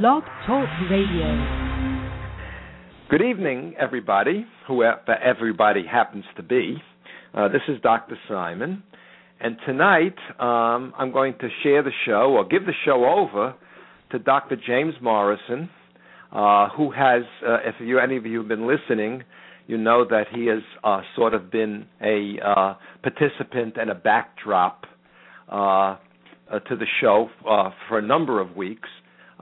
Blog Talk Radio. Good evening, everybody, whoever everybody happens to be. Uh, this is Dr. Simon, and tonight um, I'm going to share the show or give the show over to Dr. James Morrison, uh, who has, uh, if you any of you have been listening, you know that he has uh, sort of been a uh, participant and a backdrop uh, to the show for a number of weeks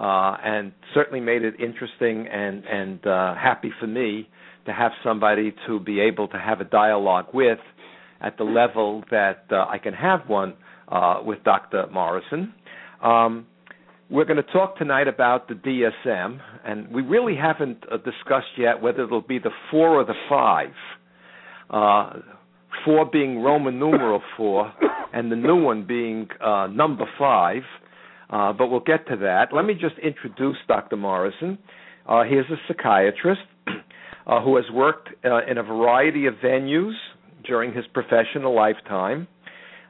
uh, and certainly made it interesting and and uh, happy for me to have somebody to be able to have a dialogue with at the level that uh, I can have one uh, with Dr. Morrison. Um, we're going to talk tonight about the DSM, and we really haven't uh, discussed yet whether it'll be the four or the five. Uh, four being Roman numeral four, and the new one being uh, number five. Uh, but we'll get to that. Let me just introduce Dr. Morrison. Uh, he is a psychiatrist uh, who has worked uh, in a variety of venues during his professional lifetime.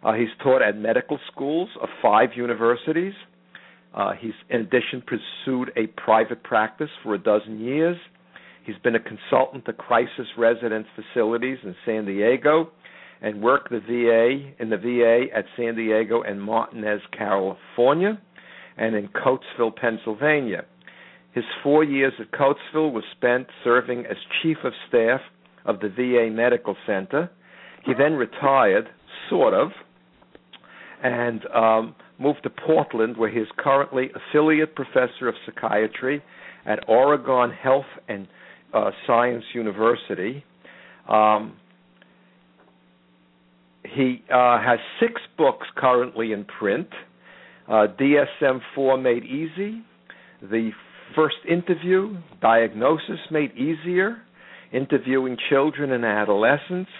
Uh, he's taught at medical schools of five universities. Uh, he's, in addition, pursued a private practice for a dozen years. He's been a consultant to crisis residence facilities in San Diego and worked the VA in the VA at San Diego and Martinez, California and in Coatesville, Pennsylvania. His four years at Coatesville was spent serving as chief of staff of the VA Medical Center. He then retired, sort of, and um, moved to Portland, where he is currently affiliate professor of psychiatry at Oregon Health and uh, Science University. Um, he uh, has six books currently in print. Uh, DSM 4 Made Easy, the first interview, diagnosis made easier, interviewing children and adolescents,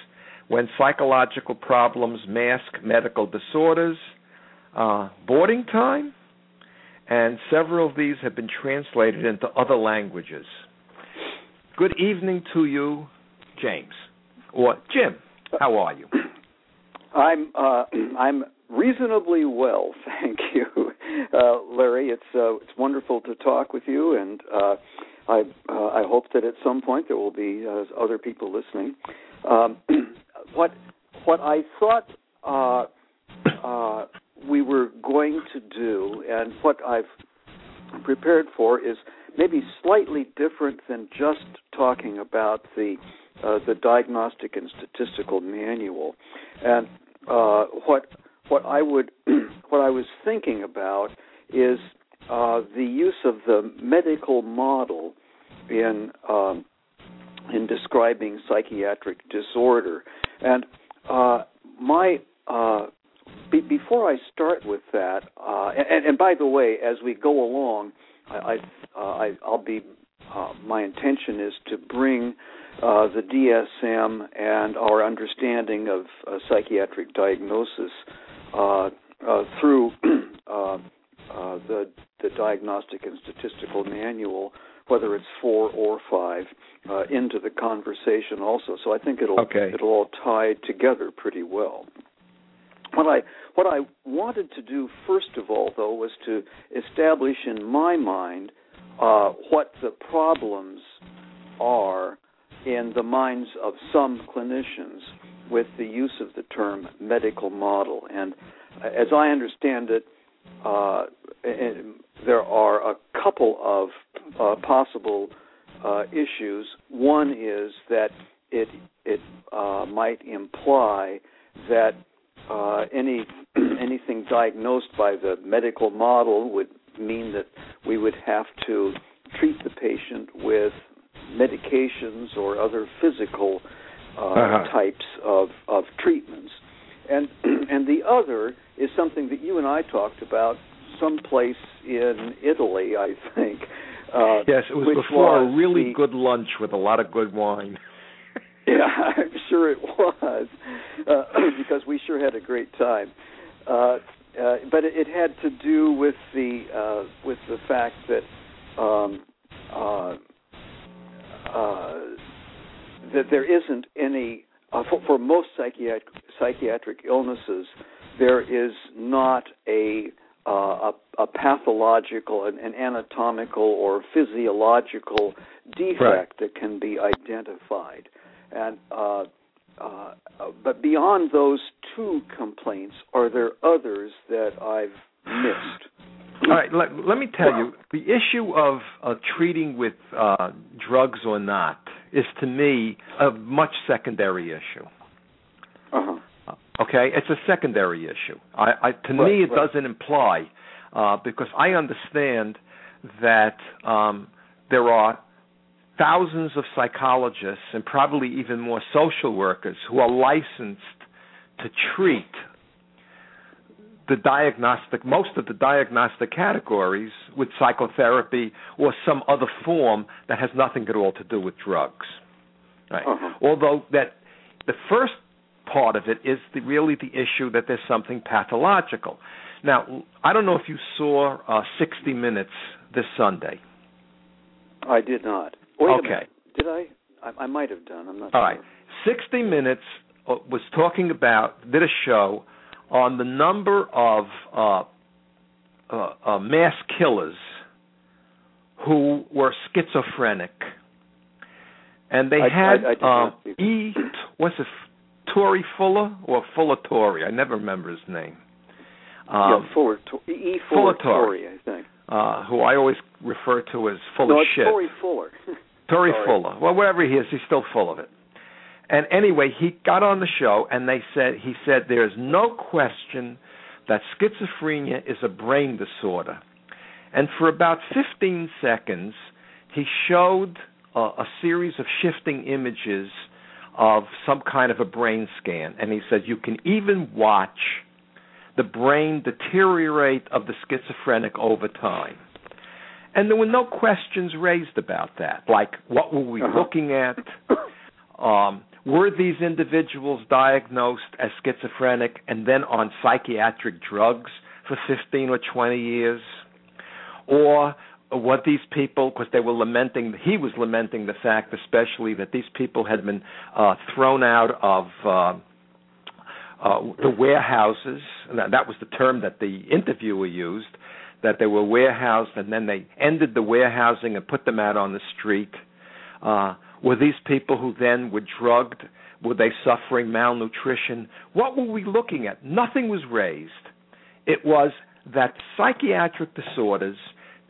when psychological problems mask medical disorders, uh, boarding time, and several of these have been translated into other languages. Good evening to you, James, or Jim. How are you? I'm uh, I'm reasonably well, thank you, uh, Larry. It's uh, it's wonderful to talk with you, and uh, I uh, I hope that at some point there will be uh, other people listening. Um, what what I thought uh, we were going to do, and what I've prepared for, is maybe slightly different than just talking about the the diagnostic and statistical manual, and uh, what what I would what I was thinking about is uh, the use of the medical model in um, in describing psychiatric disorder. And uh, my uh, be, before I start with that, uh, and, and, by the way, as we go along, I, I, uh, will be uh, my intention is to bring the DSM and our understanding of psychiatric diagnosis uh, uh, through uh, the the diagnostic and statistical manual, whether it's four or five, into the conversation also. So I think it'll okay. it'll all tie together pretty well. What I what I wanted to do first of all, though, was to establish in my mind uh, what the problems are in the minds of some clinicians with the use of the term medical model. And as I understand it, uh, there are a couple of uh, possible uh, issues. One is that it it uh, might imply that uh, any anything diagnosed by the medical model would mean that we would have to treat the patient with medications or other physical uh, uh-huh. types of, of treatments. And and the other is something that you and I talked about someplace in Italy, I think. Uh, yes, it was before was a really the, good lunch with a lot of good wine. yeah, I'm sure it was, uh, because we sure had a great time. Uh, uh, but it, it had to do with the uh, with the fact that um, uh, uh, that there isn't any uh, for, for, most psychiatric psychiatric illnesses, there is not a uh, a, a pathological, an, an anatomical or physiological defect Right. that can be identified. And uh, uh, but beyond those two complaints, are there others that I've missed? All right, let, let me tell you, the issue of uh, treating with uh, drugs or not is to me a much secondary issue. Uh-huh. Okay, it's a secondary issue. I, I to Right, me, it right. doesn't imply uh, because I understand that um, there are thousands of psychologists and probably even more social workers who are licensed to treat the diagnostic most of the diagnostic categories with psychotherapy or some other form that has nothing at all to do with drugs right Uh-huh. although that the first part of it is the, really the issue that there's something pathological now i don't know if you saw uh 60 minutes this sunday I did not. Wait Okay. Did I? I, I might have done. I'm not All sure. right. 60 Minutes uh, was talking about, did a show on the number of uh, uh, uh, mass killers who were schizophrenic. And they I- had I- I um, not see that. E. What's it? Torrey Fuller or Fuller Torrey? I never remember his name. Um, yeah, Fuller, to- E. Fuller Fuller Torrey. I think. uh, who I always refer to as full no, of it's shit. Torrey Fuller. Torrey Sorry. Fuller. Well, wherever he is, he's still full of it. And anyway, he got on the show and they said he said there's no question that schizophrenia is a brain disorder. And for about 15 seconds, he showed a, a series of shifting images of some kind of a brain scan. And he said you can even watch the brain deteriorate of the schizophrenic over time. And there were no questions raised about that. Like, what were we Uh-huh. looking at? Um, were these individuals diagnosed as schizophrenic and then on psychiatric drugs for 15 or 20 years? Or what these people, because they were lamenting, he was lamenting the fact, especially, that these people had been uh, thrown out of. Uh, uh, the warehouses. that was the term that the interviewer used. That they were warehoused, and then they ended the warehousing and put them out on the street. Uh, were these people who then were drugged? Were they suffering malnutrition? What were we looking at? Nothing was raised. It was that psychiatric disorders,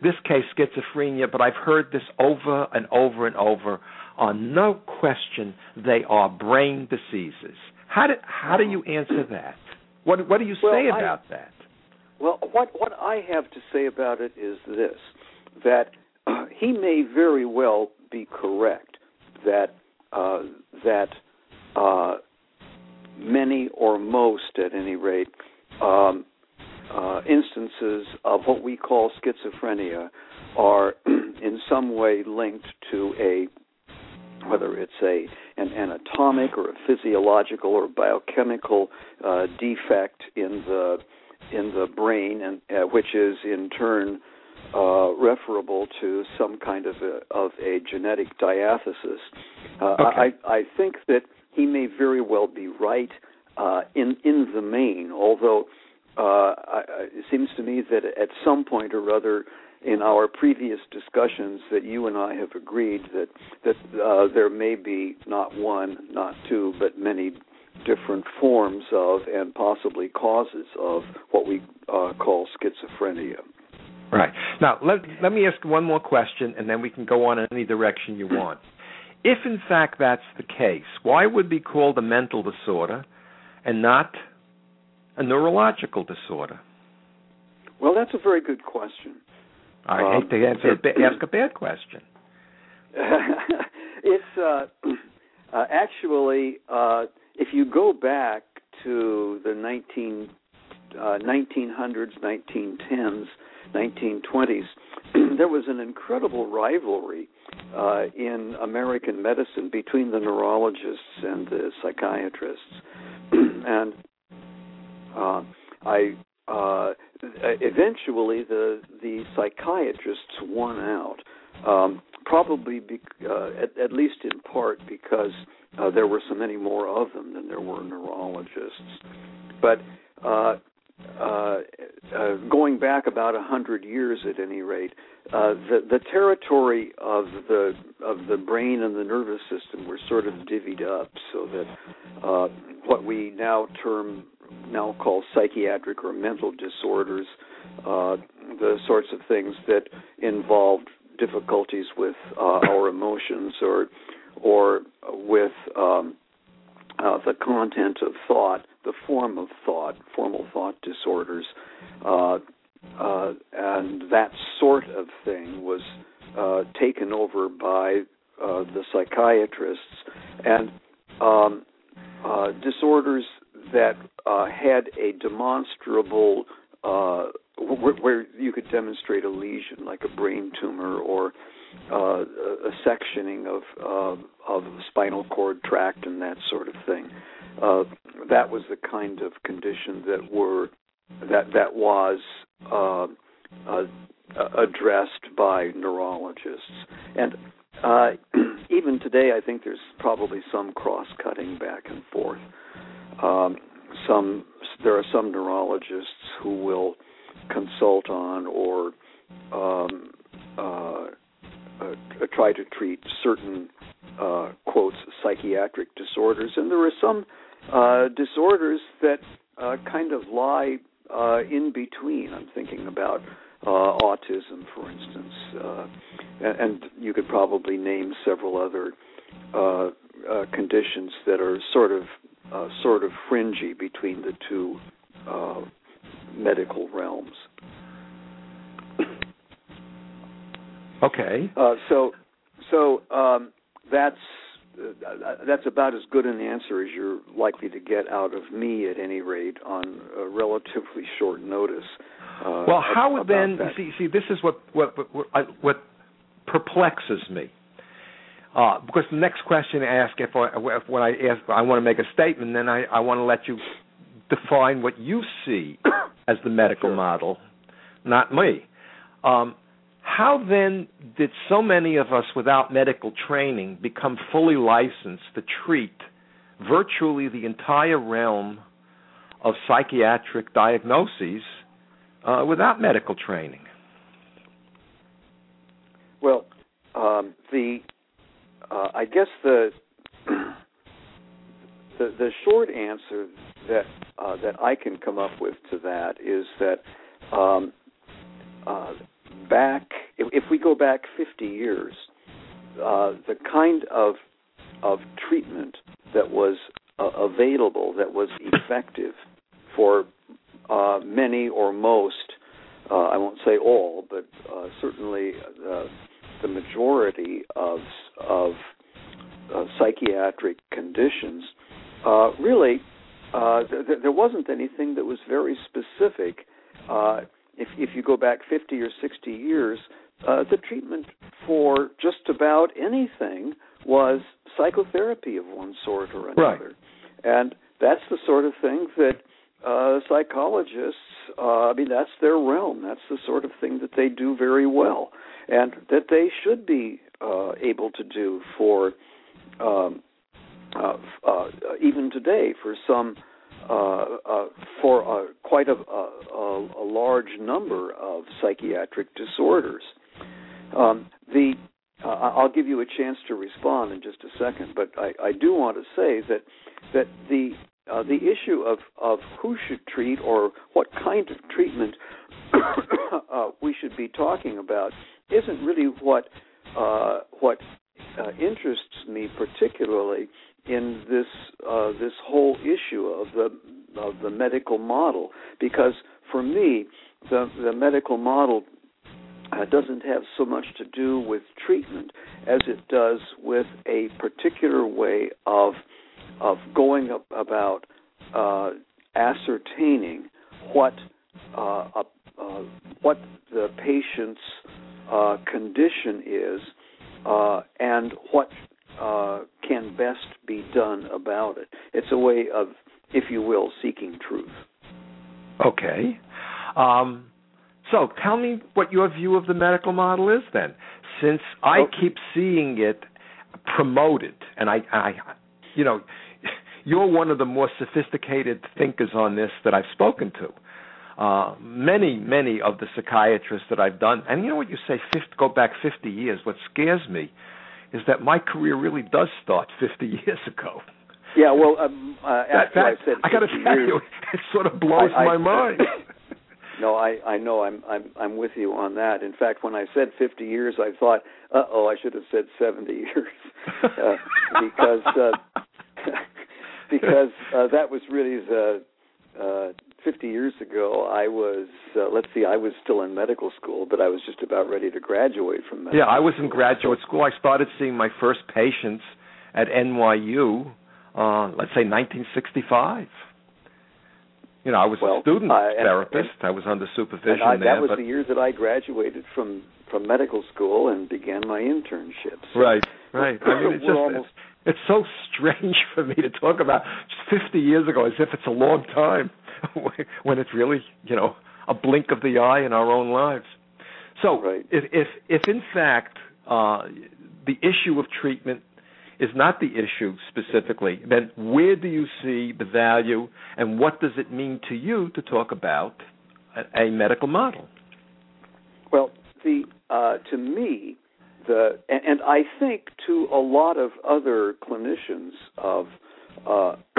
this case schizophrenia, but I've heard this over and over and over, are no question they are brain diseases. How do how do you answer that? What what do you Well, say I- about that? Well, what what I have to say about it is this: that uh, he may very well be correct that uh, that uh, many or most, at any rate, um, uh, instances of what we call schizophrenia are in some way linked to a whether it's a an anatomic or a physiological or biochemical uh, defect in the in the brain, and uh, which is in turn uh, referable to some kind of a, of a genetic diathesis. Uh, Okay. I, I think that he may very well be right uh, in in the main, although uh, I, it seems to me that at some point or other in our previous discussions that you and I have agreed that that uh, there may be not one, not two, but many different forms of and possibly causes of what we uh, call schizophrenia. Right. Now, let, let me ask one more question, and then we can go on in any direction you want. If, in fact, that's the case, why would it be called a mental disorder and not a neurological disorder? Well, that's a very good question. I Um, hate to answer a ba- ask a bad question. it's uh, uh, actually uh, if you go back to the 19, uh, 1900s, 1910s, 1920s, there was an incredible rivalry uh, in American medicine between the neurologists and the psychiatrists, and uh, I uh, eventually the the psychiatrists won out. Um, probably be, uh, at, at least in part because uh, there were so many more of them than there were neurologists. But uh, uh, uh, going back about a hundred years at any rate, uh, the the territory of the of the brain and the nervous system were sort of divvied up so that uh, what we now term now call psychiatric or mental disorders, uh, the sorts of things that involved difficulties with our emotions or or with um, uh, the content of thought, the form of thought, formal thought disorders, uh, uh, and that sort of thing was uh, taken over by uh, the psychiatrists, and um, uh, disorders that had a demonstrable where, where, you could demonstrate a lesion, like a brain tumor or uh, a sectioning of uh, of spinal cord tract and that sort of thing. Uh, that was the kind of condition that were that that was uh, uh, addressed by neurologists, and uh, even today, I think there's probably some cross-cutting back and forth. Um, some there are some neurologists who will consult on or um, uh, uh, try to treat certain uh, quotes psychiatric disorders, and there are some uh, disorders that uh, kind of lie uh, in between. I'm thinking about autism, for instance, and, you could probably name several other conditions that are sort of sort of fringy between the two medical realms. Okay. Uh, so, so um, that's uh, that's about as good an answer as you're likely to get out of me, at any rate, on a relatively short notice. Uh, well, how would then that. see? See, this is what what what, what perplexes me. Uh, because the next question I ask, if, I, if when I ask, I want to make a statement, then I, I want to let you define what you see as the medical sure. model, not me. Um, how then did so many of us without medical training become fully licensed to treat virtually the entire realm of psychiatric diagnoses uh, without medical training? Well, um, the uh, I guess the, the the short answer that uh, that I can come up with to that is that um, uh, back, if, if we go back 50 years, uh, the kind of of treatment that was uh, available, that was effective for uh, many or most, uh, I won't say all, but uh, certainly uh, the majority of of psychiatric conditions, really, th- there wasn't anything that was very specific if if you go back 50 or 60 years, uh, the treatment for just about anything was psychotherapy of one sort or another, right. and that's the sort of thing that uh, psychologists. Uh, I mean, that's their realm. That's the sort of thing that they do very well, and that they should be uh, able to do for um, uh, uh, even today for some for uh, quite a, a, a, large number of psychiatric disorders. Um, the I'll give you a chance to respond in just a second, but I, I do want to say that that the uh, the issue of, of who should treat or what kind of treatment uh, we should be talking about isn't really what uh, what interests me particularly in this uh, this whole issue of the of the medical model. Because for me the the medical model uh, doesn't have so much to do with treatment as it does with a particular way of of going about uh, ascertaining what uh, uh, what the patient's uh, condition is and what uh, can best be done about it. It's a way of, if you will, seeking truth. Okay. Um, so tell me what your view of the medical model is then, since I okay. keep seeing it promoted, and I, I, you know, you're one of the more sophisticated thinkers on this that I've spoken to. uh, many, many of the psychiatrists that I've done, and you know what you say, 50, go back 50 years. What scares me is that my career really does start 50 years ago. Yeah, well, um, uh, that, that, I said I got to tell years, you, it sort of blows I, I, my mind. no, I I know I'm I'm I'm with you on that. In fact, when I said 50 years, I thought, uh oh, I should have said 70 years, uh, because uh, because uh, that was really the uh, 50 years ago. I was uh, let's see, I was still in medical school, but I was just about ready to graduate from medical. Yeah, I was in graduate school. I started seeing my first patients at NYU. Uh, let's say 1965. You know, I was well, a student and, therapist. And, I was under supervision I, there. That was but... the year that I graduated from from medical school and began my internships. So right, right. I mean, it's just almost... it's, it's so strange for me to talk about just 50 years ago as if it's a long time, when it's really you know a blink of the eye in our own lives. So, right. if if if in fact uh, the issue of treatment is not the issue specifically, then where do you see the value and what does it mean to you to talk about a, a medical model? Well, the uh, to me, the and, and, I think to a lot of other clinicians of uh,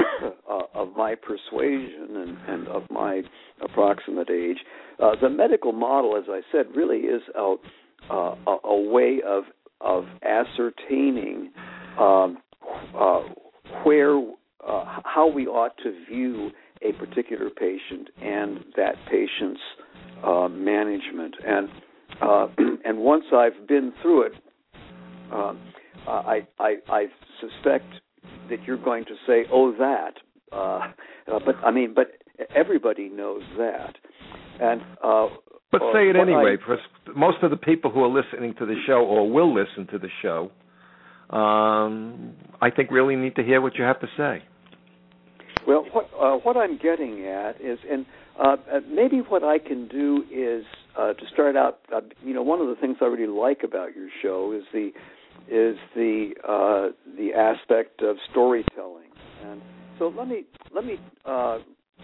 uh, of my persuasion and, and, of my approximate age, uh, the medical model, as I said, really is a, a, a way of of ascertaining um, uh, where uh, how we ought to view a particular patient and that patient's uh, management. And uh, and once I've been through it, uh, I, I I suspect that you're going to say, "Oh, that." Uh, but I mean, but everybody knows that. And Uh, but say it anyway, I, because most of the people who are listening to the show or will listen to the show um, I think really need to hear what you have to say. Well, what uh, what I'm getting at is, and uh, uh, maybe what I can do is uh, to start out. Uh, you know, one of the things I really like about your show is the is the uh, the aspect of storytelling, and so let me let me uh,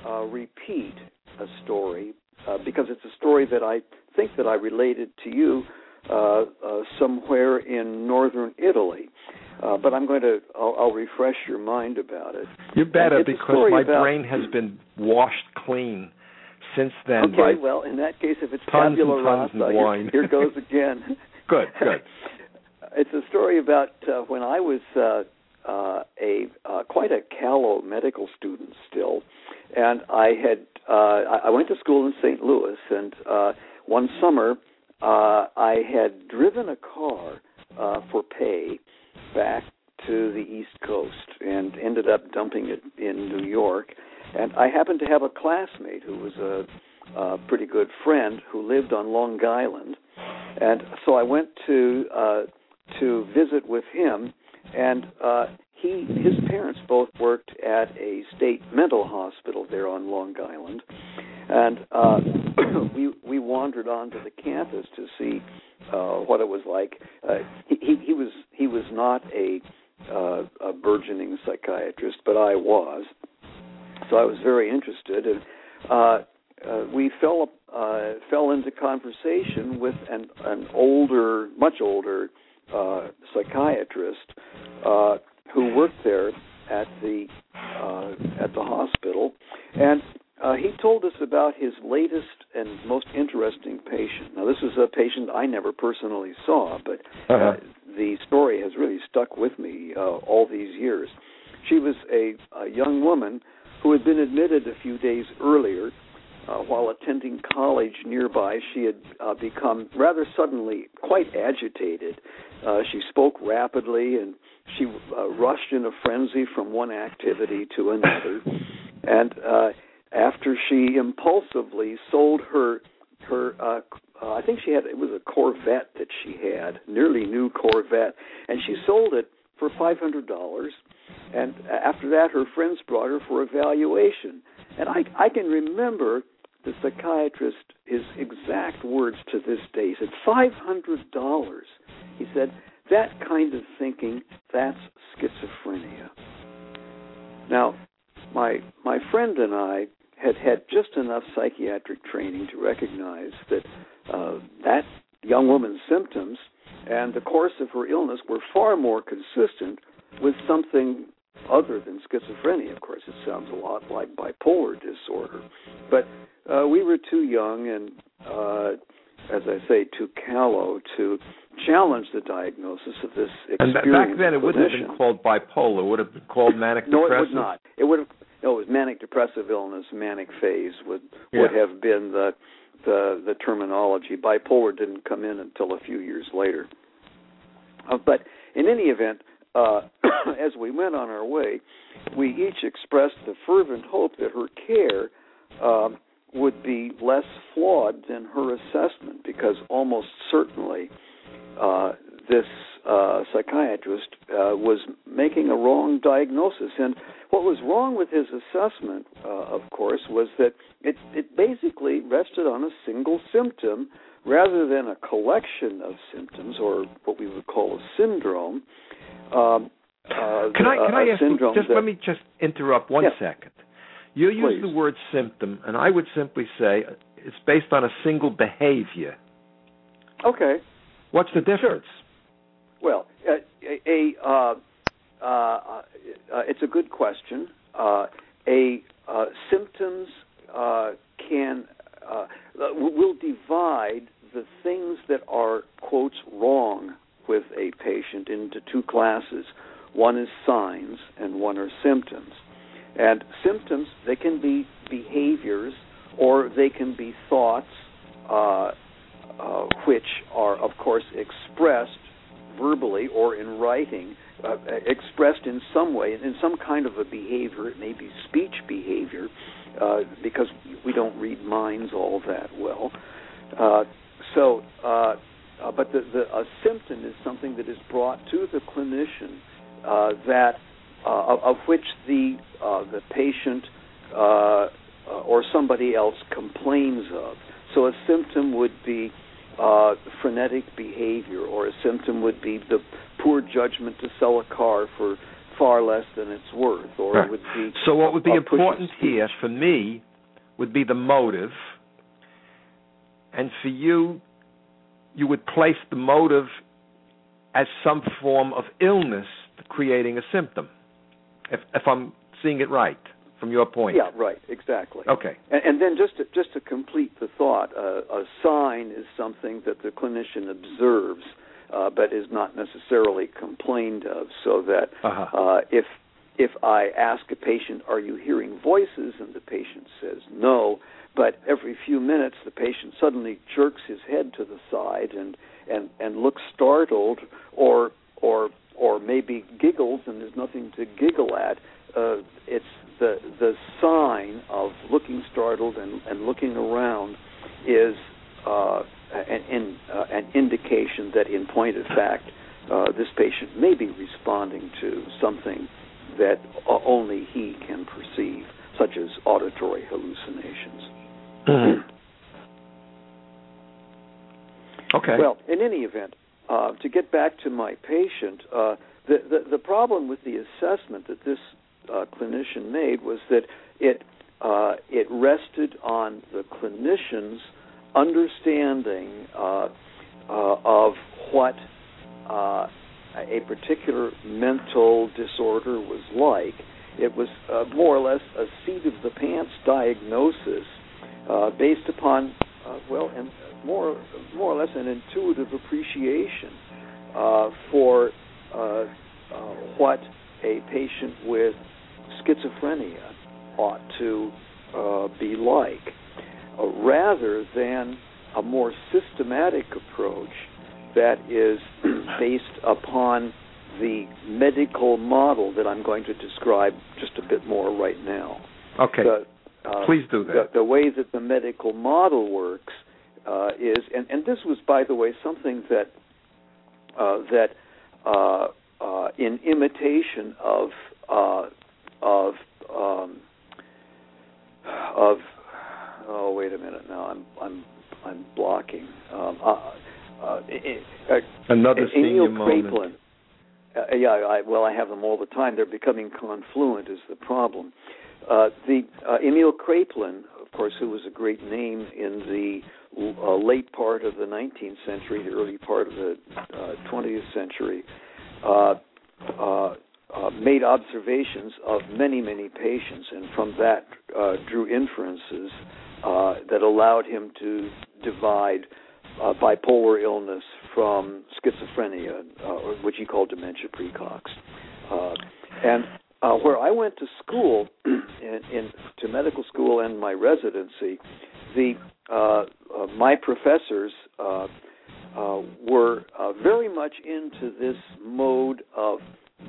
uh, repeat a story uh, because it's a story that I think that I related to you uh, uh, somewhere in northern Italy. Uh, but I'm going to I'll, I'll, refresh your mind about it. You better because my about, brain has been washed clean since then. Okay, well in that case, if it's tons tabula and tons rasa, wine. Here, here goes again. good, good. it's a story about uh, when I was uh, uh, a uh, quite a callow medical student still, and I had uh, I went to school in St. Louis, and uh, one summer uh, I had driven a car uh, for pay back to the East Coast and ended up dumping it in New York. And I happened to have a classmate who was a, a pretty good friend who lived on Long Island, and so I went to uh, to visit with him. And uh, he his parents both worked at a state mental hospital there on Long Island, and uh, we we wandered onto the campus to see uh, what it was like. Uh, he, he was he was not a uh, a burgeoning psychiatrist, but I was, so I was very interested, and uh, uh, we fell uh, fell into conversation with an an older, much older uh, psychiatrist uh, who worked there at the uh, at the hospital, and uh, he told us about his latest and most interesting patient. Now, this is a patient I never personally saw, but uh, uh-huh. the story has really stuck with me uh, all these years. She was a, a young woman who had been admitted a few days earlier. Uh, while attending college nearby, she had uh, become rather suddenly quite agitated. Uh, she spoke rapidly and she uh, rushed in a frenzy from one activity to another. And uh, after she impulsively sold her her uh, uh I think she had it was a Corvette that she had, nearly new Corvette, and she sold it for five hundred dollars. And after that, her friends brought her for evaluation. And I I can remember the psychiatrist his exact words to this day. He said five hundred dollars. He said that kind of thinking that's schizophrenia. Now, my my friend and I had had just enough psychiatric training to recognize that uh, that young woman's symptoms and the course of her illness were far more consistent with something other than schizophrenia. Of course, it sounds a lot like bipolar disorder, but uh, we were too young and, uh, as I say, too callow to challenge the diagnosis of this And back then, it wouldn't have been called bipolar. It would have been called manic depressive. No, it would not. It would have. No, it was manic depressive illness. Manic phase would Yeah. would have been the the the terminology. Bipolar didn't come in until a few years later. Uh, but in any event, uh, as we went on our way, we each expressed the fervent hope that her care um, would be less flawed than her assessment, because almost certainly uh, this uh, psychiatrist uh, was making a wrong diagnosis. And what was wrong with his assessment, uh, of course, was that it, it basically rested on a single symptom rather than a collection of symptoms, or what we would call a syndrome. Um, uh, Can I can I ask you, just that, let me just interrupt one second. You use Please. the word symptom, and I would simply say it's based on a single behavior. Okay. What's the difference? Well, uh, a, a uh, uh, uh, it's a good question. Uh, a uh, symptoms uh, can uh, will divide the things that are quotes wrong with a patient into two classes. One is signs, and one are symptoms. And symptoms they can be behaviors, or they can be thoughts, uh, uh, which are of course expressed verbally or in writing, uh, expressed in some way, in some kind of a behavior. It may be speech behavior, uh, because we don't read minds all that well. Uh, so, uh, but the, the, a symptom is something that is brought to the clinician uh, that uh, of, of which the uh, the patient uh, uh, or somebody else complains of. So a symptom would be uh, frenetic behavior, or a symptom would be the poor judgment to sell a car for far less than it's worth, or Right. it would be. So what would be important here for me would be the motive, and for you, you would place the motive as some form of illness creating a symptom. If if I'm seeing it right from your point. Yeah, right, exactly. Okay. And, and then just to, just to complete the thought, uh, a sign is something that the clinician observes, uh, but is not necessarily complained of. So that Uh-huh. uh, if if I ask a patient, "Are you hearing voices?" and the patient says no, but every few minutes the patient suddenly jerks his head to the side and and and looks startled, or or or maybe giggles and there's nothing to giggle at. Uh, it's the the sign of looking startled and, and looking around is uh, an in, uh, an indication that, in point of fact, uh, this patient may be responding to something that only he can perceive, such as auditory hallucinations. Mhm. okay. Well, in any event, uh, to get back to my patient, uh, the, the the problem with the assessment that this uh, clinician made was that it uh, it rested on the clinician's understanding uh, uh, of what uh, a particular mental disorder was like. It was uh, more or less a seat of the pants diagnosis uh, based upon, uh, well, and more more or less an intuitive appreciation uh, for uh, uh, what a patient with schizophrenia ought to be like, rather than a more systematic approach that is based upon the medical model that I'm going to describe just a bit more right now. okay. The, uh, Please do the, that. the way that the medical model works uh, is, and, and this was, by the way, something that uh, that uh, uh, in imitation of uh, of Another senior moment. Kraepelin. Uh, yeah, I, well, I have them all the time. They're becoming confluent is the problem. uh, the uh, Emil Kraepelin, of course, who was a great name in the uh, late part of the 19th century, the early part of the 20th uh, century, uh, uh, made observations of many, many patients, and from that drew inferences that allowed him to divide bipolar illness from schizophrenia, uh, which he called dementia precox. Uh, and uh, where I went to school, in, in to medical school and my residency, the uh, uh, my professors uh, uh, were uh, very much into this mode of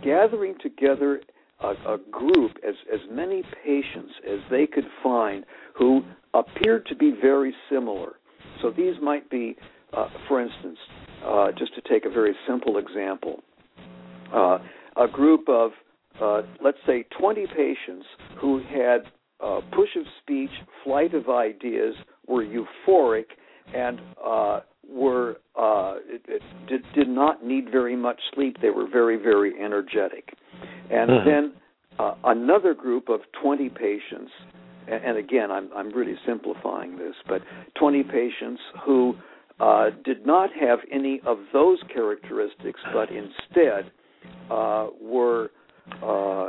gathering together a, a group, as as many patients as they could find who appeared to be very similar. So these might be, uh, for instance, uh, just to take a very simple example, uh, a group of uh, let's say 20 patients who had uh, push of speech, flight of ideas, were euphoric, and uh, were uh, it, it did, did not need very much sleep. They were very, very energetic. And mm-hmm. then uh, another group of 20 patients, and, again, I'm, I'm really simplifying this, but 20 patients who uh, did not have any of those characteristics, but instead uh, were uh, uh,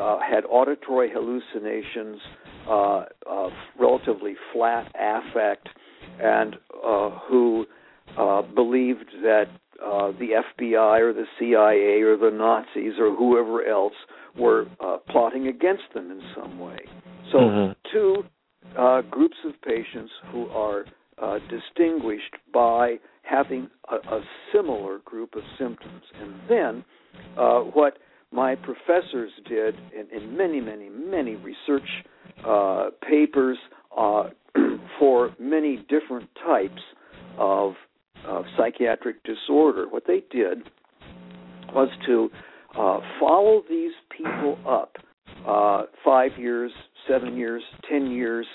uh, had auditory hallucinations, relatively flat affect, and who believed that uh, the FBI or the CIA or the Nazis or whoever else were uh, plotting against them in some way. So, mm-hmm. two uh, groups of patients who are uh, distinguished by having a, a, similar group of symptoms. And then, uh, what my professors did in, in many, many, many research uh, papers uh, for many different types of, of psychiatric disorder. What they did was to uh, follow these people up uh, five years, seven years, ten years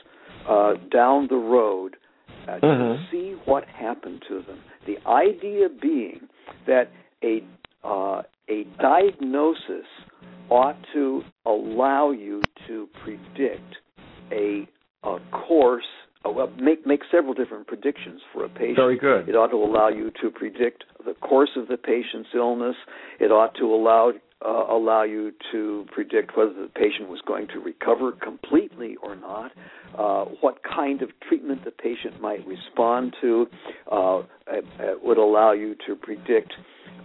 uh, down the road uh, to mm-hmm. see what happened to them. The idea being that a uh, a diagnosis ought to allow you to predict a, a course uh, well, make make several different predictions for a patient. Very good. It ought to allow you to predict the course of the patient's illness. It ought to allow uh, allow you to predict whether the patient was going to recover completely or not. Uh, what kind of treatment the patient might respond to. Uh, it, it would allow you to predict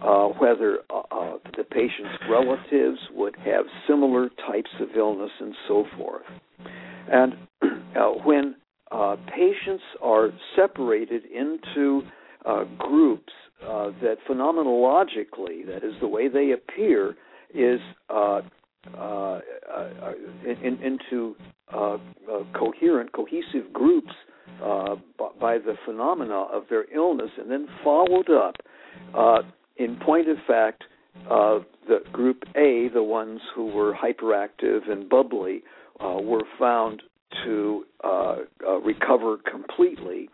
uh, whether uh, uh, the patient's relatives would have similar types of illness and so forth. And when patients are separated into uh, that phenomenologically, that is the way they appear, is uh, uh, uh, in, in, into coherent, cohesive groups by the phenomena of their illness, and then followed up in point of fact, uh, the group A, the ones who were hyperactive and bubbly, uh, were found to uh, uh recover completely.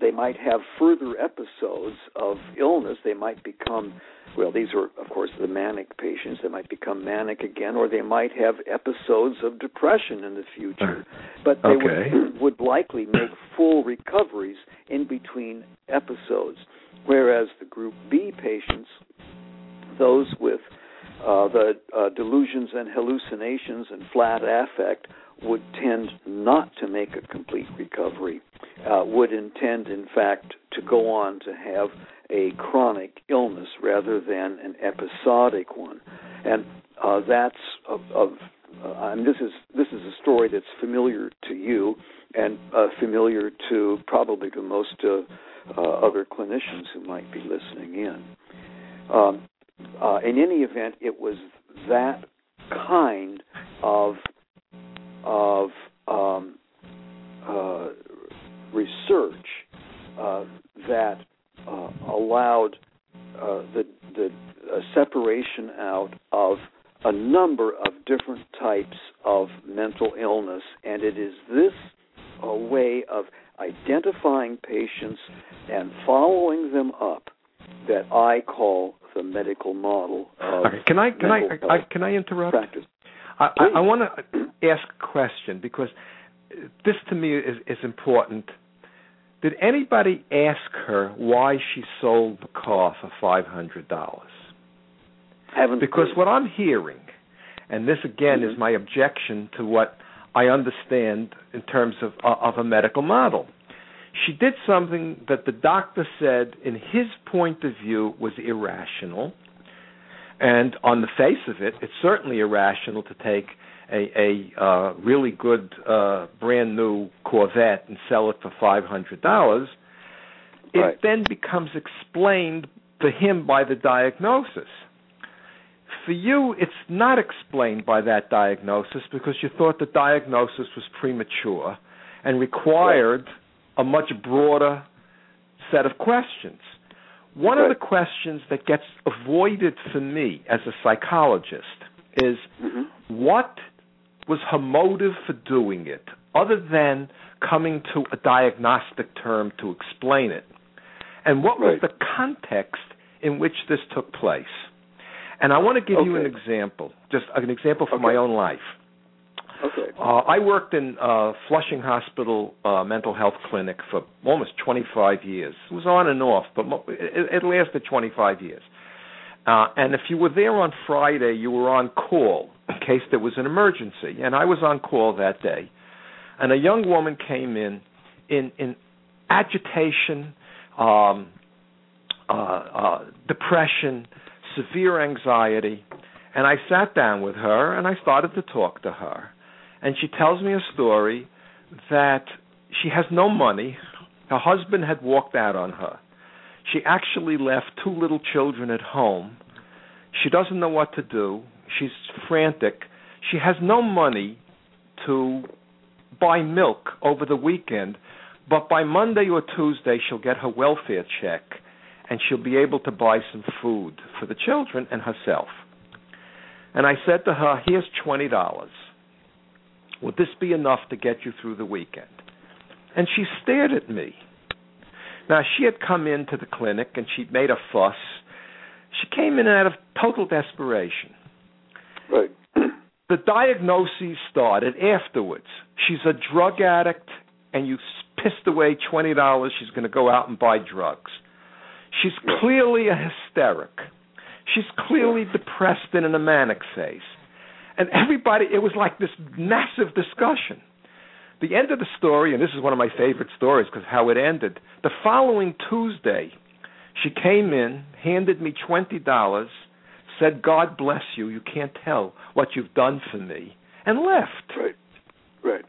they might have further episodes of illness. They might become, well, these are, of course, the manic patients. They might become manic again, or they might have episodes of depression in the future. But they okay. would, would likely make full recoveries in between episodes whereas the group B patients, those with uh, the uh, delusions and hallucinations and flat affect, would tend not to make a complete recovery, uh, would intend, in fact, to go on to have a chronic illness rather than an episodic one. And uh, that's of, of uh, and this is this is a story that's familiar to you and uh, familiar to probably to most uh, uh, other clinicians who might be listening in. Um, uh, in any event, it was that kind of of um, uh, research uh, that uh, allowed uh, the the separation out of a number of different types of mental illness, and it is this a way of identifying patients and following them up that I call the medical model of Can I can I, I, can I interrupt? Practice. I, I, want to ask a question because this to me is, is important. Did anybody ask her why she sold the car for five hundred dollars? Because what I'm hearing, and this again mm-hmm. is my objection to what I understand in terms of of a medical model. She did something that the doctor said, in his point of view, was irrational. And on the face of it, it's certainly irrational to take a, a uh, really good uh, brand new Corvette and sell it for five hundred dollars. It Right. then becomes explained to him by the diagnosis. For you, it's not explained by that diagnosis because you thought the diagnosis was premature and required a much broader set of questions. One of the questions that gets avoided for me as a psychologist is Mhm. what was her motive for doing it, other than coming to a diagnostic term to explain it? And what was the context in which this took place? And I want to give you an example, just an example from my own life. Okay. Uh, I worked in uh, Flushing Hospital uh, mental health clinic for almost 25 years. It was on and off, but it, it lasted 25 years. Uh, and if you were there on Friday, you were on call in case there was an emergency. And I was on call that day. And a young woman came in in, in agitation, um, uh, uh, depression, severe anxiety. And I sat down with her and I started to talk to her and she tells me a story that she has no money. Her husband had walked out on her. She actually left two little children at home. She doesn't know what to do. She's frantic. She has no money to buy milk over the weekend, but by Monday or Tuesday she'll get her welfare check and she'll be able to buy some food for the children and herself. And I said to her, Here's $20. Would this be enough to get you through the weekend? And she stared at me. Now, she had come into the clinic and she'd made a fuss. She came in out of total desperation. Right. The diagnoses started afterwards. She's a drug addict, and you pissed away $20, she's going to go out and buy drugs. She's clearly a hysteric. She's clearly depressed and in a manic phase. And everybody, it was like this massive discussion. The end of the story, and this is one of my favorite stories because how it ended. The following Tuesday, she came in, handed me $20, said, God bless you, you can't tell what you've done for me, and left. Right. Right.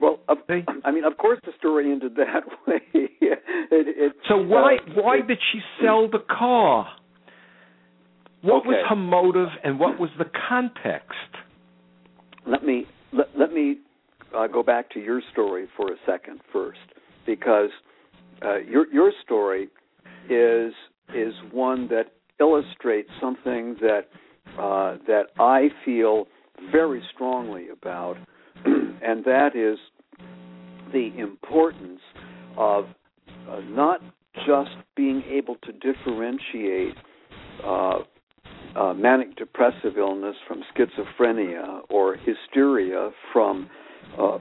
Well, of, I mean, of course, the story ended that way. it, it, So why uh, why it- did she sell the car? What was her motive and what was the context? let me let, let me uh, go back to your story for a second first, because uh, your your story is is one that illustrates something that uh, that I feel very strongly about, and that is the importance of uh, not just being able to differentiate uh, manic depressive illness from schizophrenia or hysteria from uh,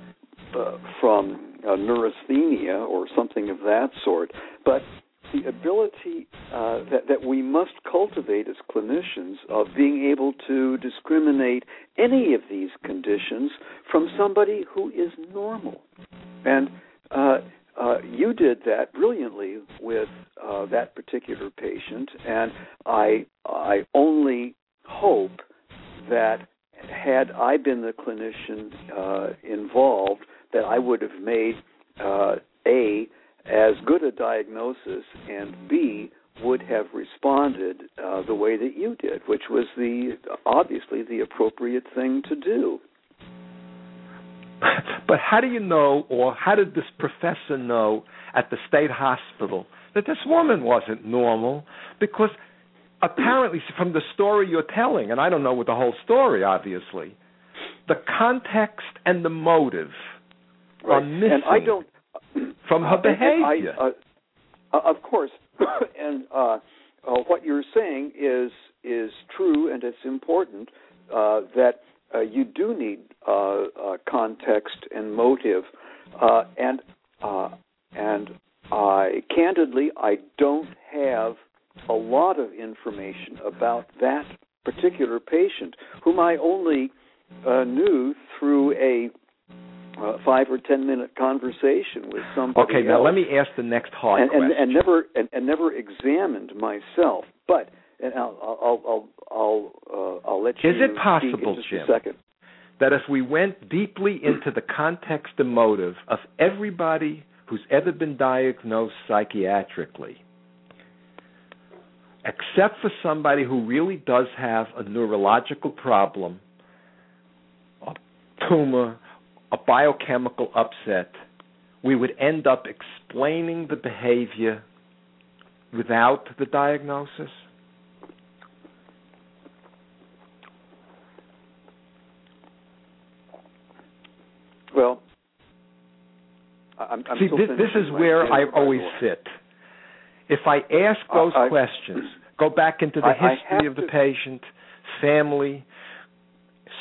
uh, from uh, neurasthenia or something of that sort, but the ability uh, that, that we must cultivate as clinicians of being able to discriminate any of these conditions from somebody who is normal. And uh, uh, you did that brilliantly with uh, that particular patient, and I I only hope that had I been the clinician uh, involved, that I would have made uh, a as good a diagnosis, and b would have responded uh, the way that you did, which was the obviously the appropriate thing to do. but how do you know, or how did this professor know at the state hospital that this woman wasn't normal? Because apparently, from the story you're telling, and I don't know what the whole story, obviously, the context and the motive are missing And I don't from her behavior. I, uh, uh, of course, and uh, uh, what you're saying is is true, and it's important uh, that uh, you do need uh, uh, context and motive, uh, and uh, and I candidly I don't have a lot of information about that particular patient, whom I only uh, knew through a uh, five or ten minute conversation with somebody. Okay, now else. let me ask the next hard and, and, question. and never and, and never examined myself. But and I'll I'll I'll I'll, uh, I'll let you. Is it possible, just Jim? A second. that if we went deeply into the context and motive of everybody who's ever been diagnosed psychiatrically, except for somebody who really does have a neurological problem, a tumor, a biochemical upset, we would end up explaining the behavior without the diagnosis? Well, I'm, I'm See, this, this is where I agenda, by the always sit. If I ask those I- I- questions, go back into the I- I history have of the to- patient, family,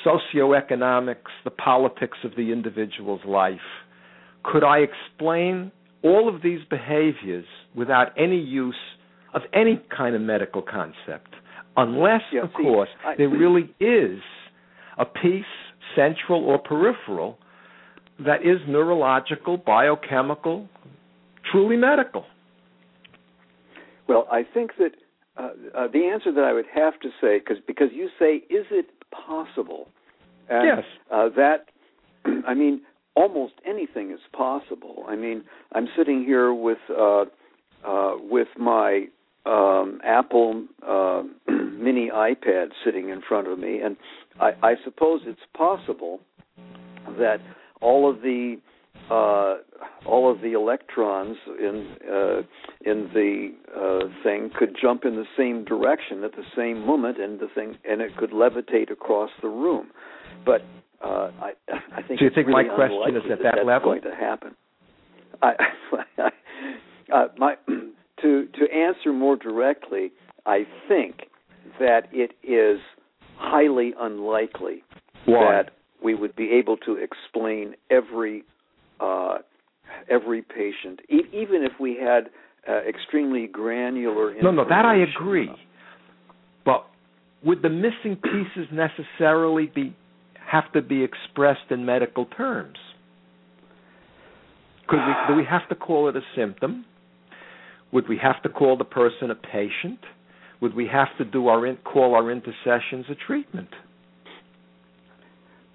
socioeconomics, the politics of the individual's life, could I explain all of these behaviors without any use of any kind of medical concept? Unless, Yeah, of see, course, I- there really is a piece, central or peripheral, that is neurological, biochemical, truly medical. Well, I think that uh, uh, the answer that I would have to say, because because you say, is it possible? And, Yes. Uh, that, I mean, almost anything is possible. I mean, I'm sitting here with uh, uh, with my um, Apple uh, Mini iPad sitting in front of me, and I, I suppose it's possible that all of the uh, all of the electrons in uh, in the uh, thing could jump in the same direction at the same moment, and the thing and it could levitate across the room. But uh, I, I think Do you think my question is at that that's level? going to happen. I, uh, my to to answer more directly, I think that it is highly unlikely Why? that we would be able to explain every uh, every patient, e- even if we had uh, extremely granular. No, no, that I agree. But would the missing pieces necessarily be have to be expressed in medical terms? Could we do we have to call it a symptom? Would we have to call the person a patient? Would we have to do our in, call our intercessions a treatment?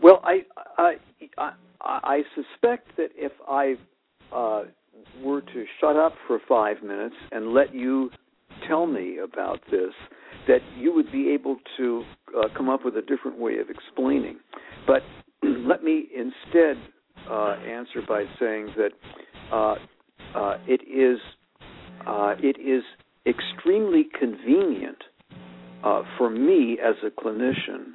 Well, I I I, I suspect that if I uh, were to shut up for five minutes and let you tell me about this, that you would be able to uh, come up with a different way of explaining. But let me instead uh, answer by saying that uh, uh, it is uh, it is extremely convenient uh, for me as a clinician,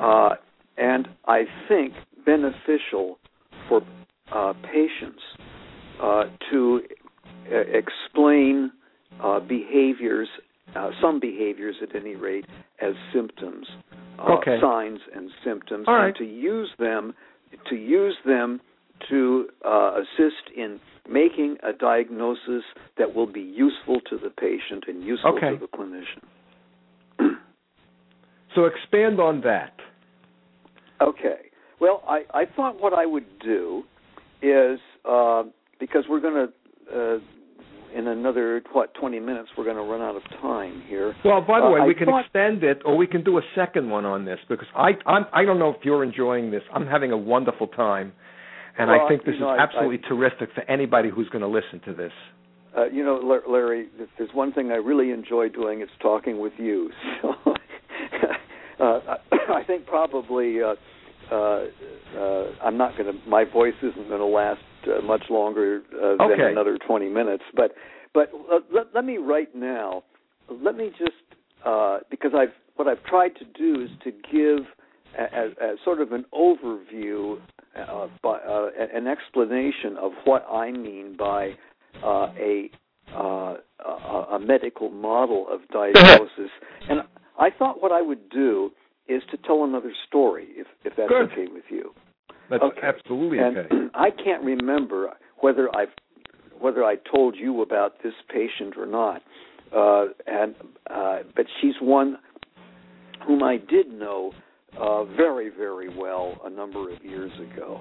uh, and I think beneficial for uh, patients uh, to uh, explain uh, behaviors, uh, some behaviors at any rate, as symptoms, uh, Okay. signs and symptoms, All and right. to use them to use them to uh, assist in making a diagnosis that will be useful to the patient and useful Okay. to the clinician. So expand on that. Okay. Well, I, I thought what I would do is uh, because we're going to uh, in another what twenty minutes we're going to run out of time here. Well, by the Uh, way, I we can thought- extend it, or we can do a second one on this because I I'm, I don't know if you're enjoying this. I'm having a wonderful time, and Well, I think this know, is I- absolutely terrific for anybody who's going to listen to this. Uh, you know, Larry, if there's one thing I really enjoy doing, it's talking with you. So, I, I think probably uh, uh, uh, I'm not going to. My voice isn't going to last uh, much longer uh, than Okay. another 20 minutes. But, but uh, let, let me right now. Let me just uh, because I've what I've tried to do is to give a, a, a sort of an overview, uh, by, uh, an explanation of what I mean by uh, a, uh, a a medical model of diagnosis. And I thought what I would do is to tell another story, if if that's Good. okay with you. That's Okay. absolutely and okay. I can't remember whether I've whether I told you about this patient or not. Uh, and uh, but she's one whom I did know uh, very very well a number of years ago,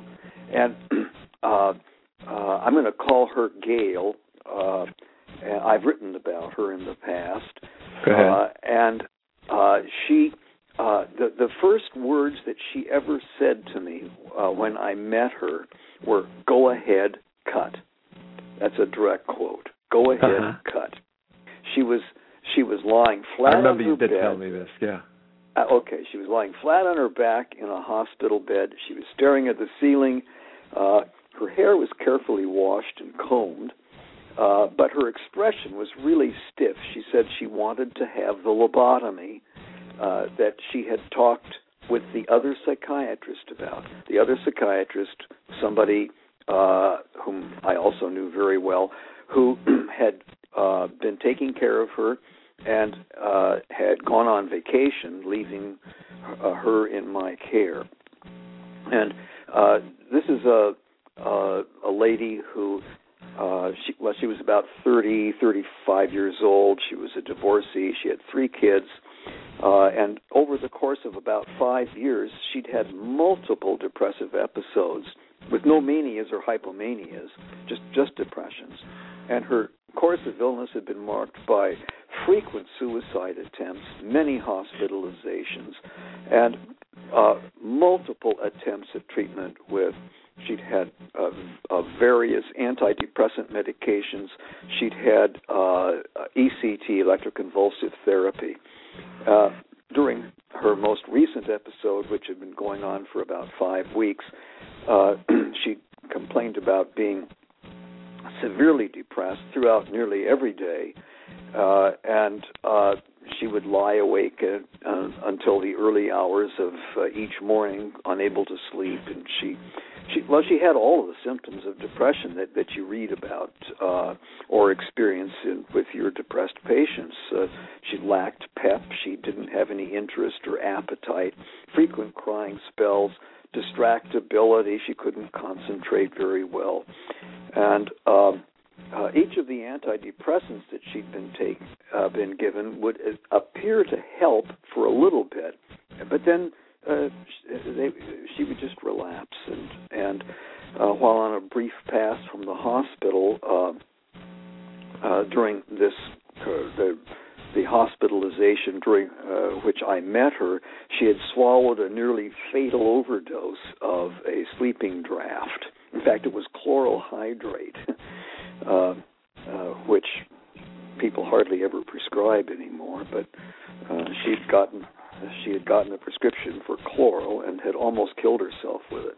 and uh, uh, I'm going to call her Gail. Uh, I've written about her in the past, Go ahead. uh, and uh, she uh, the the first words that she ever said to me uh, when I met her were "Go ahead, cut." That's a direct quote. Go ahead, Uh-huh. cut. She was she was lying flat I remember you did bed. tell me this. Yeah. Uh, okay, she was lying flat on her back in a hospital bed. She was staring at the ceiling. Uh, her hair was carefully washed and combed, uh, but her expression was really stiff. She said she wanted to have the lobotomy uh, that she had talked with the other psychiatrist about. The other psychiatrist, somebody uh, whom I also knew very well, who had uh, been taking care of her and uh, had gone on vacation, leaving uh, her in my care. And uh, this is a uh, a lady who uh, she well she was about thirty, thirty-five years old. She was a divorcee. She had three kids. Uh, and over the course of about five years, she'd had multiple depressive episodes with no manias or hypomanias, just just depressions. And her course of illness had been marked by frequent suicide attempts, many hospitalizations, and uh, multiple attempts at treatment with. She'd had uh, uh, various antidepressant medications. She'd had uh, ECT, electroconvulsive therapy. Uh, during her most recent episode, which had been going on for about five weeks, uh, she complained about being severely depressed throughout nearly every day, uh, and uh, she would lie awake uh, until the early hours of uh, each morning, unable to sleep, and she. She, well, she had all of the symptoms of depression that, that you read about uh, or experience in, with your depressed patients. Uh, she lacked pep. She didn't have any interest or appetite. Frequent crying spells, distractibility. She couldn't concentrate very well, and um, uh, each of the antidepressants that she'd been take uh, been given would uh, appear to help for a little bit, but then uh, they, she would just relapse. And and uh, while on a brief pass from the hospital uh, uh, during this uh, the the hospitalization during uh, which I met her, she had swallowed a nearly fatal overdose of a sleeping draft. In fact, it was chloral hydrate, uh, uh, which people hardly ever prescribe anymore. But uh, she'd gotten she had gotten a prescription for chloral and had almost killed herself with it.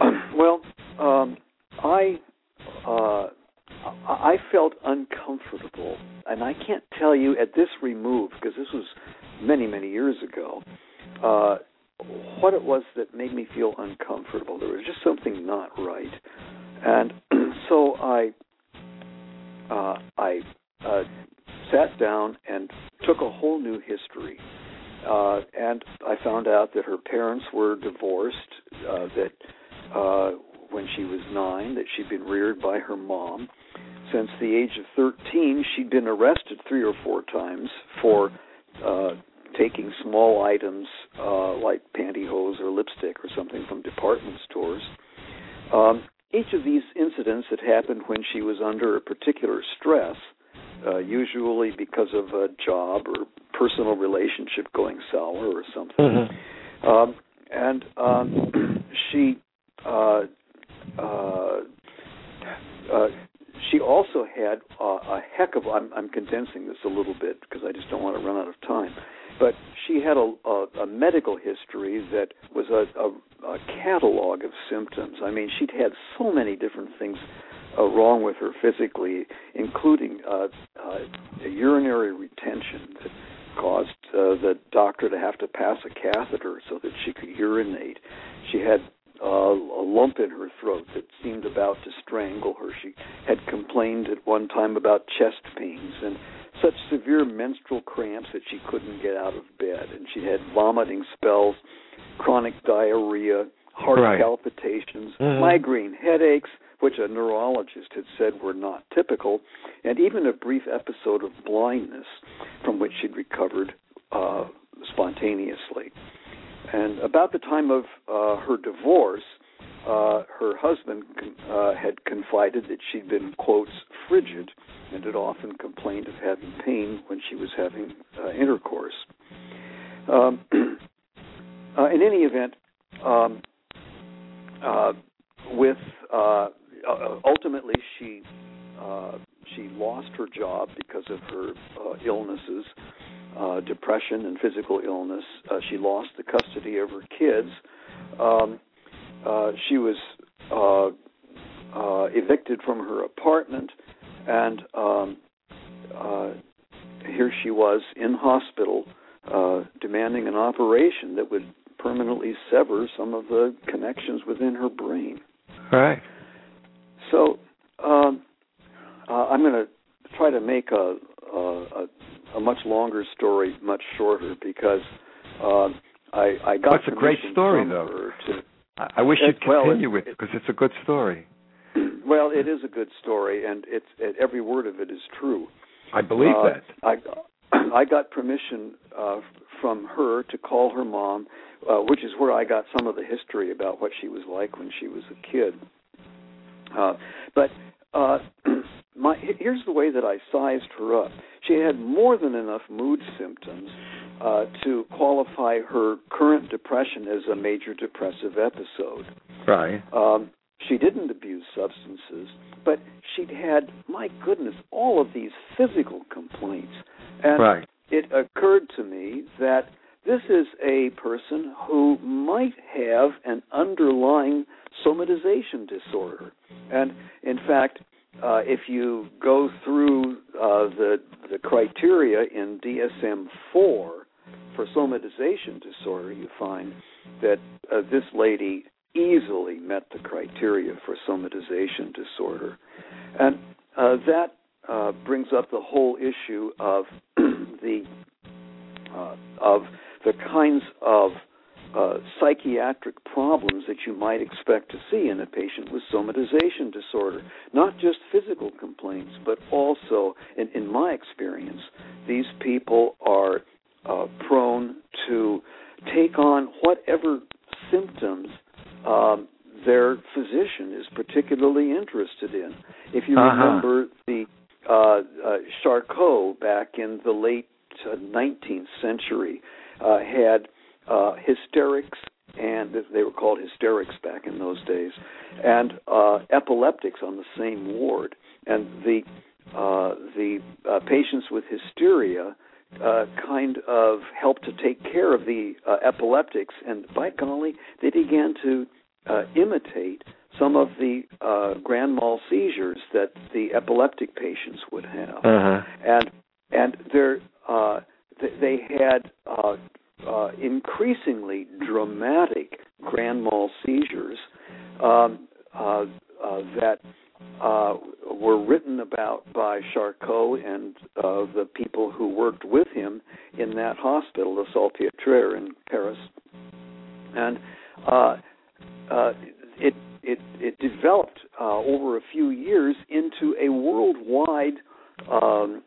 well, um, I uh, I felt uncomfortable, and I can't tell you at this remove because this was many many years ago. Uh, what it was that made me feel uncomfortable. There was just something not right, and so I uh, I uh, sat down and took a whole new history. Uh, and I found out that her parents were divorced, uh, that uh, when she was nine, that she'd been reared by her mom. Since the age of 13, she'd been arrested three or four times for uh, taking small items uh, like pantyhose or lipstick or something from department stores. Um, each of these incidents had happened when she was under a particular stress, usually because of a job or personal relationship going sour or something. Mm-hmm. Um, and um, she uh, uh, uh, she also had uh, a heck of I'm, I'm condensing this a little bit because I just don't want to run out of time. But she had a, a, a medical history that was a, a, a catalog of symptoms. I mean, she'd had so many different things uh, wrong with her physically, including uh, uh, a urinary retention that caused uh, the doctor to have to pass a catheter so that she could urinate. She had uh, a lump in her throat that seemed about to strangle her. She had complained at one time about chest pains and such severe menstrual cramps that she couldn't get out of bed, and she had vomiting spells, chronic diarrhea, heart Right. palpitations, Mhm. migraine headaches, which a neurologist had said were not typical, and even a brief episode of blindness from which she'd recovered uh, spontaneously. And about the time of uh, her divorce, uh, her husband uh, had confided that she'd been, quotes, frigid and had often complained of having pain when she was having uh, intercourse. Um, uh, in any event, um, uh, with uh, ultimately she uh, she lost her job because of her uh, illnesses, uh, depression and physical illness. Uh, she lost the custody of her kids. Um, uh, she was uh, uh, evicted from her apartment, and um, uh, here she was in hospital, uh, demanding an operation that would permanently sever some of the connections within her brain. Right. So um, uh, I'm going to try to make a, a, a, much longer story much shorter because uh, I, I got. That's a great story, though. To, I, I wish you'd It- well, continue it- with it because it's a good story. well, it is a good story, and it's it, every word of it is true. I believe Uh, that. I I got permission uh, from her to call her mom, uh, which is where I got some of the history about what she was like when she was a kid. Uh, but uh, here's the way that I sized her up. She had more than enough mood symptoms uh, to qualify her current depression as a major depressive episode. Right. Um, she didn't abuse substances, but she'd had, my goodness, all of these physical complaints. And Right. it occurred to me that this is a person who might have an underlying somatization disorder. And in fact, if you go through uh, the the criteria in DSM four for somatization disorder, you find that uh, this lady easily met the criteria for somatization disorder, and uh, that uh, brings up the whole issue of the uh, of the kinds of uh, psychiatric problems that you might expect to see in a patient with somatization disorder. Not just physical complaints, but also, in, in my experience, these people are uh, prone to take on whatever symptoms um, their physician is particularly interested in. If you Uh-huh. remember the uh, uh, Charcot back in the late uh, 19th century uh, had uh, hysterics, and they were called hysterics back in those days, and uh, epileptics on the same ward. And the uh, the uh, patients with hysteria uh, kind of helped to take care of the uh, epileptics, and by golly, they began to uh, imitate some of the uh, grand mal seizures that the epileptic patients would have Uh-huh. and and they're uh, th- they had uh, uh, increasingly dramatic grand mal seizures um, uh, uh, that uh, were written about by Charcot and uh, the people who worked with him in that hospital, the Salpêtrière in Paris, and it it it developed over a few years into a worldwide um,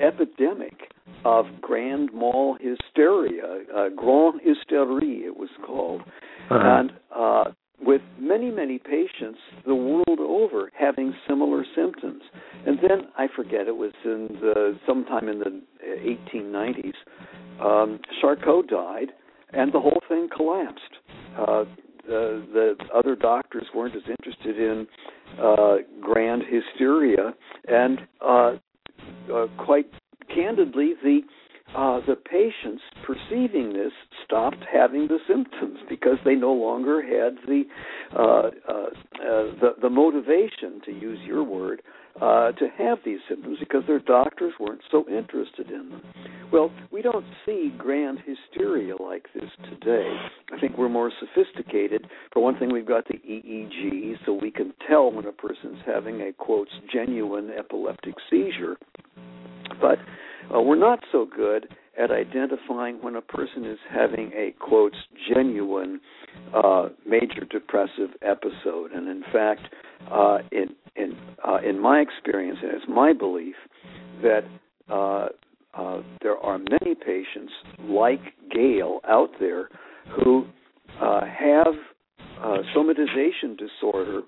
epidemic of grand mal hysteria, uh, grand hystérie it was called, Uh-huh. and uh, with many many patients the world over having similar symptoms. And then I forget it was in the sometime in the 1890s, um, Charcot died, and the whole thing collapsed. Uh, the, the other doctors weren't as interested in uh, grand hysteria, and uh, uh, quite candidly, the uh, the patients perceiving this stopped having the symptoms because they no longer had the uh, uh, uh, the, the motivation, to use your word, uh, to have these symptoms because their doctors weren't so interested in them. Well, we don't see grand hysteria like this today. I think we're more sophisticated. For one thing, we've got the EEG, so we can tell when a person's having a quotes genuine epileptic seizure. But Uh, we're not so good at identifying when a person is having a quotes genuine uh, major depressive episode. And in fact, uh, in in uh, in my experience, and it's my belief that uh, uh, there are many patients like Gail out there who have somatization disorder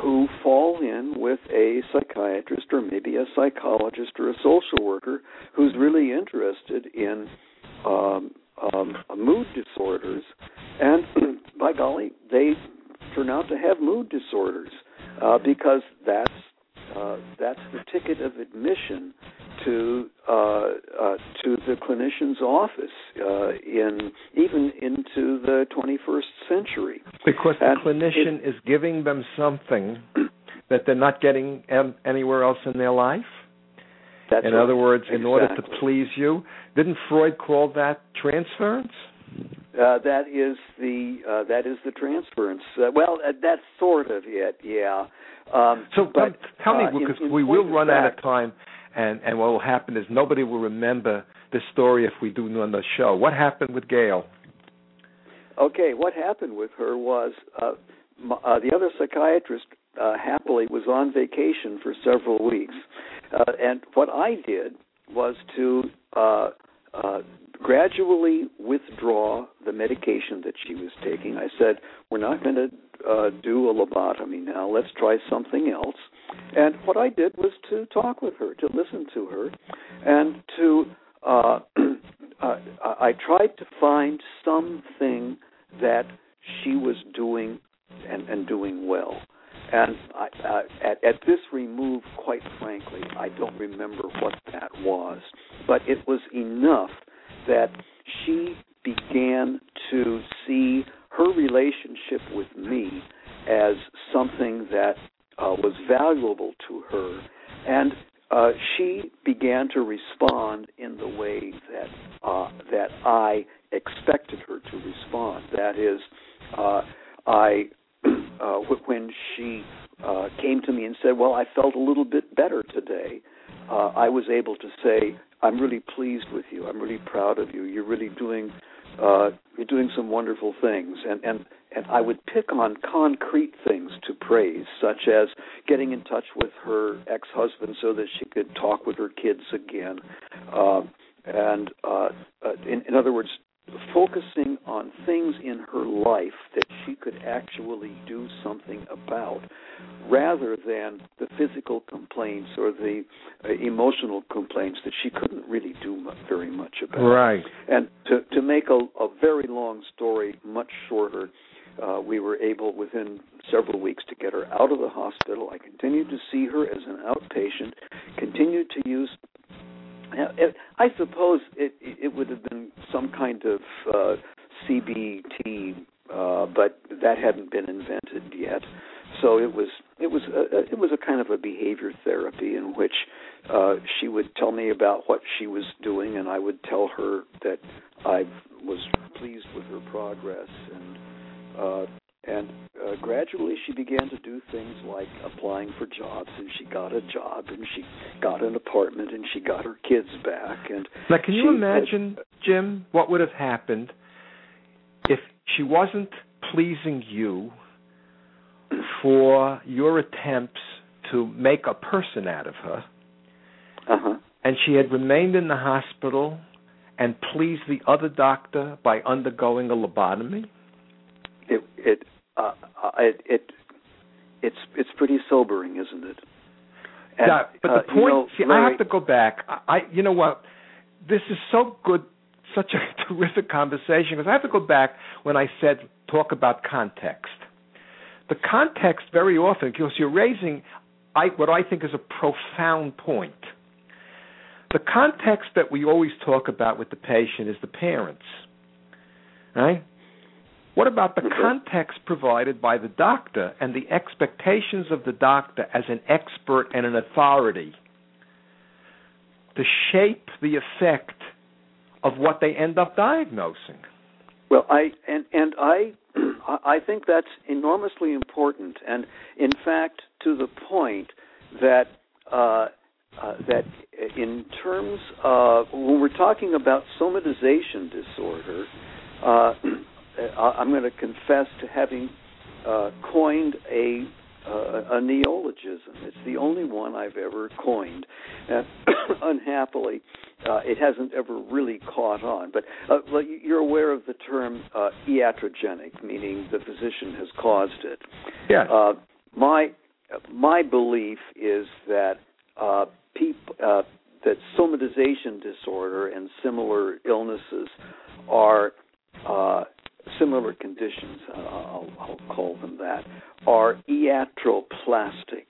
who fall in with a psychiatrist or maybe a psychologist or a social worker who's really interested in um, um, mood disorders, and by golly, they turn out to have mood disorders uh, because that's uh, that's the ticket of admission to uh, uh, to the clinician's office uh, in even into the 21st century. Because the and clinician it, is giving them something that they're not getting anywhere else in their life. That's in right. other words, exactly. in order to please you, didn't Freud call that transference? Uh, that is the uh, that is the transference. Uh, well, uh, that's sort of it, yeah. Um, so but, tell me, uh, because in, in we will run fact, out of time, and and what will happen is nobody will remember the story if we do on the show. What happened with Gail? Okay, what happened with her was uh, uh, the other psychiatrist uh, happily was on vacation for several weeks, uh, and what I did was to uh, uh, gradually withdraw the medication that she was taking. I said, "We're not going to uh, do a lobotomy now. Let's try something else." And what I did was to talk with her, to listen to her, and to uh, uh, I tried to find something that she was doing and, and doing well. And I, uh, at, at this remove, quite frankly, I don't remember what that was, but it was enough that she began to see her relationship with me as something that uh, was valuable to her, and uh, she began to respond in the way that uh, that I expected her to respond. That is, uh, I uh, when she uh, came to me and said, "Well, I felt a little bit better today," I was able to say, "I'm really pleased with you. I'm really proud of you. You're really doing uh, you're doing some wonderful things." And and and I would pick on concrete things to praise, such as getting in touch with her ex-husband so that she could talk with her kids again. Uh, and uh, uh, in, in other words, focusing on things in her life that she could actually do something about rather than the physical complaints or the uh, emotional complaints that she couldn't really do much, very much about. Right. And to to make a, a very long story much shorter, uh, we were able within several weeks to get her out of the hospital. I continued to see her as an outpatient, continued to use I suppose it it would have been some kind of uh, CBT, uh, but that hadn't been invented yet. So it was it was a, it was a kind of a behavior therapy in which uh, she would tell me about what she was doing, and I would tell her that I was pleased with her progress, and uh, and uh, gradually she began to do things like applying for jobs and she got a job and she got an apartment and she got her kids back and now can you imagine had, jim what would have happened if she wasn't pleasing you for your attempts to make a person out of her uh-huh. and she had remained in the hospital and pleased the other doctor by undergoing a lobotomy it it uh, it, it it's it's pretty sobering, isn't it? And, yeah, but the uh, point. You know, see, Larry, I have to go back. I, I, you know what? This is so good, such a terrific conversation because I have to go back when I said talk about context. The context very often, because you're raising, I, what I think is a profound point. The context that we always talk about with the patient is the parents, right? What about the context provided by the doctor and the expectations of the doctor as an expert and an authority to shape the effect of what they end up diagnosing? Well, I and and I I think that's enormously important, and in fact, to the point that uh, uh, that in terms of when we're talking about somatization disorder, uh, I'm going to confess to having uh, coined a uh, a neologism. It's the only one I've ever coined. And unhappily, uh, it hasn't ever really caught on. But uh, you're aware of the term uh, iatrogenic, meaning the physician has caused it. Yes. Uh, my my belief is that uh, peop- uh, that somatization disorder and similar illnesses are uh, similar conditions, uh, I'll, I'll, call them that, are iatroplastic.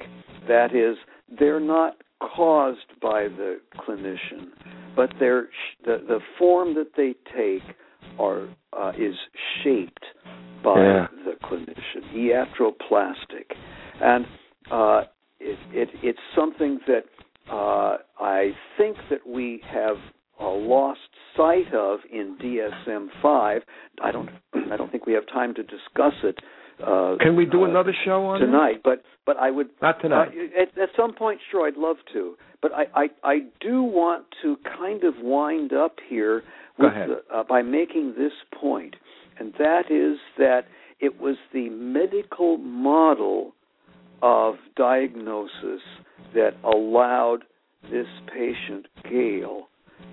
That is, they're not caused by the clinician, but they're the the form that they take are uh, is shaped by yeah. the clinician. Iatroplastic, and uh, it, it, it's something that uh, I think that we have uh, lost sight of in DSM-5. I don't I don't think we have time to discuss it. Uh, Can we do uh, another show on tonight? But but I would not tonight. Uh, at, at some point, sure, I'd love to. But I I, I do want to kind of wind up here. The, uh, by making this point, and that is that it was the medical model of diagnosis that allowed this patient, Gail,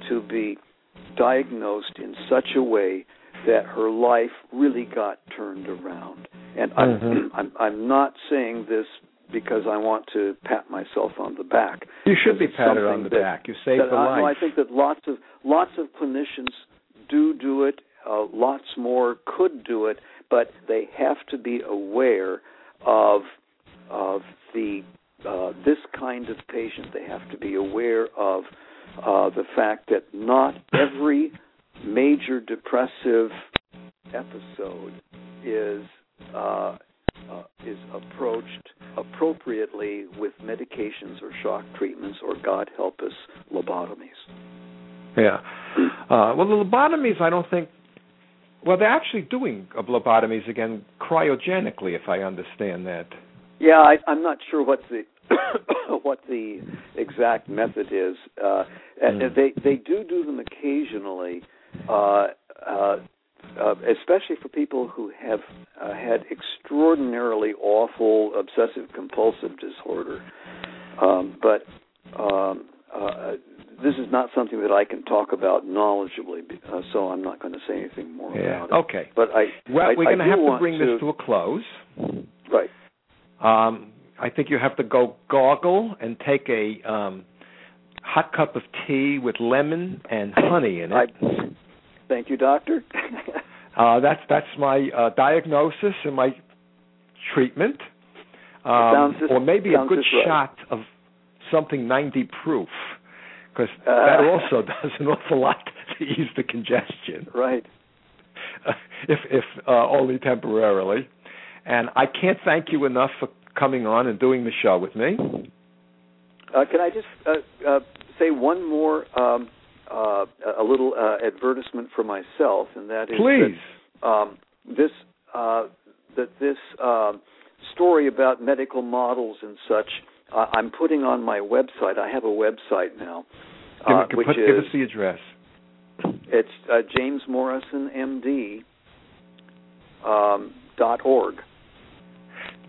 to be diagnosed in such a way that her life really got turned around. And mm-hmm. I'm, I'm I'm not saying this because I want to pat myself on the back. You should be patted on the that, back. You saved the life. No, I think that lots of lots of clinicians do do it. Uh, lots more could do it, but they have to be aware of of the uh, this kind of patient. They have to be aware of uh, the fact that not every major depressive episode is uh, uh, is approached appropriately with medications or shock treatments or God help us lobotomies. Yeah. Uh, well, the lobotomies, I don't think. Well, they're actually doing lobotomies again cryogenically, if I understand that. Yeah, I, I'm not sure what the what the exact method is. Uh, mm. They they do do them occasionally, uh, uh, uh, especially for people who have uh, had extraordinarily awful obsessive compulsive disorder. Um, but um, uh, this is not something that I can talk about knowledgeably, uh, so I'm not going to say anything more yeah. about it. Okay. But I well, I, we're going to have to bring to, this to a close. Right. Um, I think you have to go gargle and take a um, hot cup of tea with lemon and honey in it. I, thank you, doctor. uh, that's that's my uh, diagnosis and my treatment. Um, just, or maybe a good right. shot of something 90 proof, because uh, that also does an awful lot to ease the congestion. Right. if if uh, only temporarily. And I can't thank you enough for coming on and doing the show with me. Uh, can I just uh, uh, say one more, um, uh, a little uh, advertisement for myself, and that is please that, um, this uh, that this um, story about medical models and such. I'm putting on my website. I have a website now, give, which put, is give us the address. It's James Morrison MD um, dot org.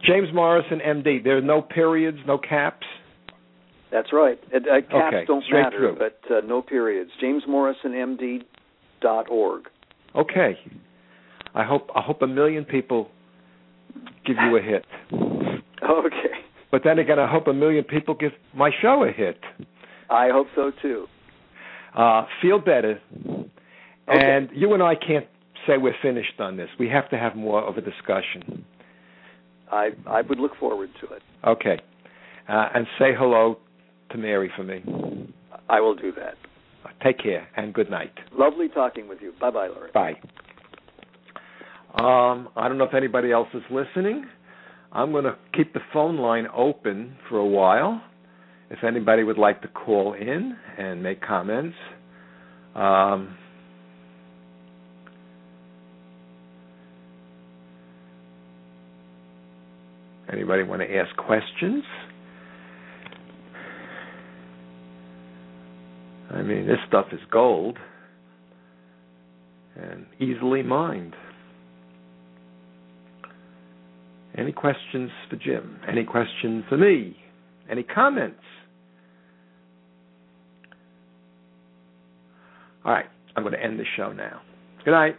James Morrison, MD. There are no periods, no caps. That's right. Uh, caps okay, don't matter, through. but uh, no periods. JamesMorrisonMD.org. Okay. I hope I hope a million people give you a hit. Okay. But then again, I hope a million people give my show a hit. I hope so too. Uh, feel better. Okay. And you and I can't say we're finished on this. We have to have more of a discussion. I I would look forward to it. Okay, uh, and say hello to Mary for me. I will do that. Take care and good night. Lovely talking with you. Bye bye, Larry. Bye. Um, I don't know if anybody else is listening. I'm going to keep the phone line open for a while. If anybody would like to call in and make comments. Um, Anybody want to ask questions? I mean, this stuff is gold and easily mined. Any questions for Jim? Any questions for me? Any comments? All right, I'm going to end the show now. Good night.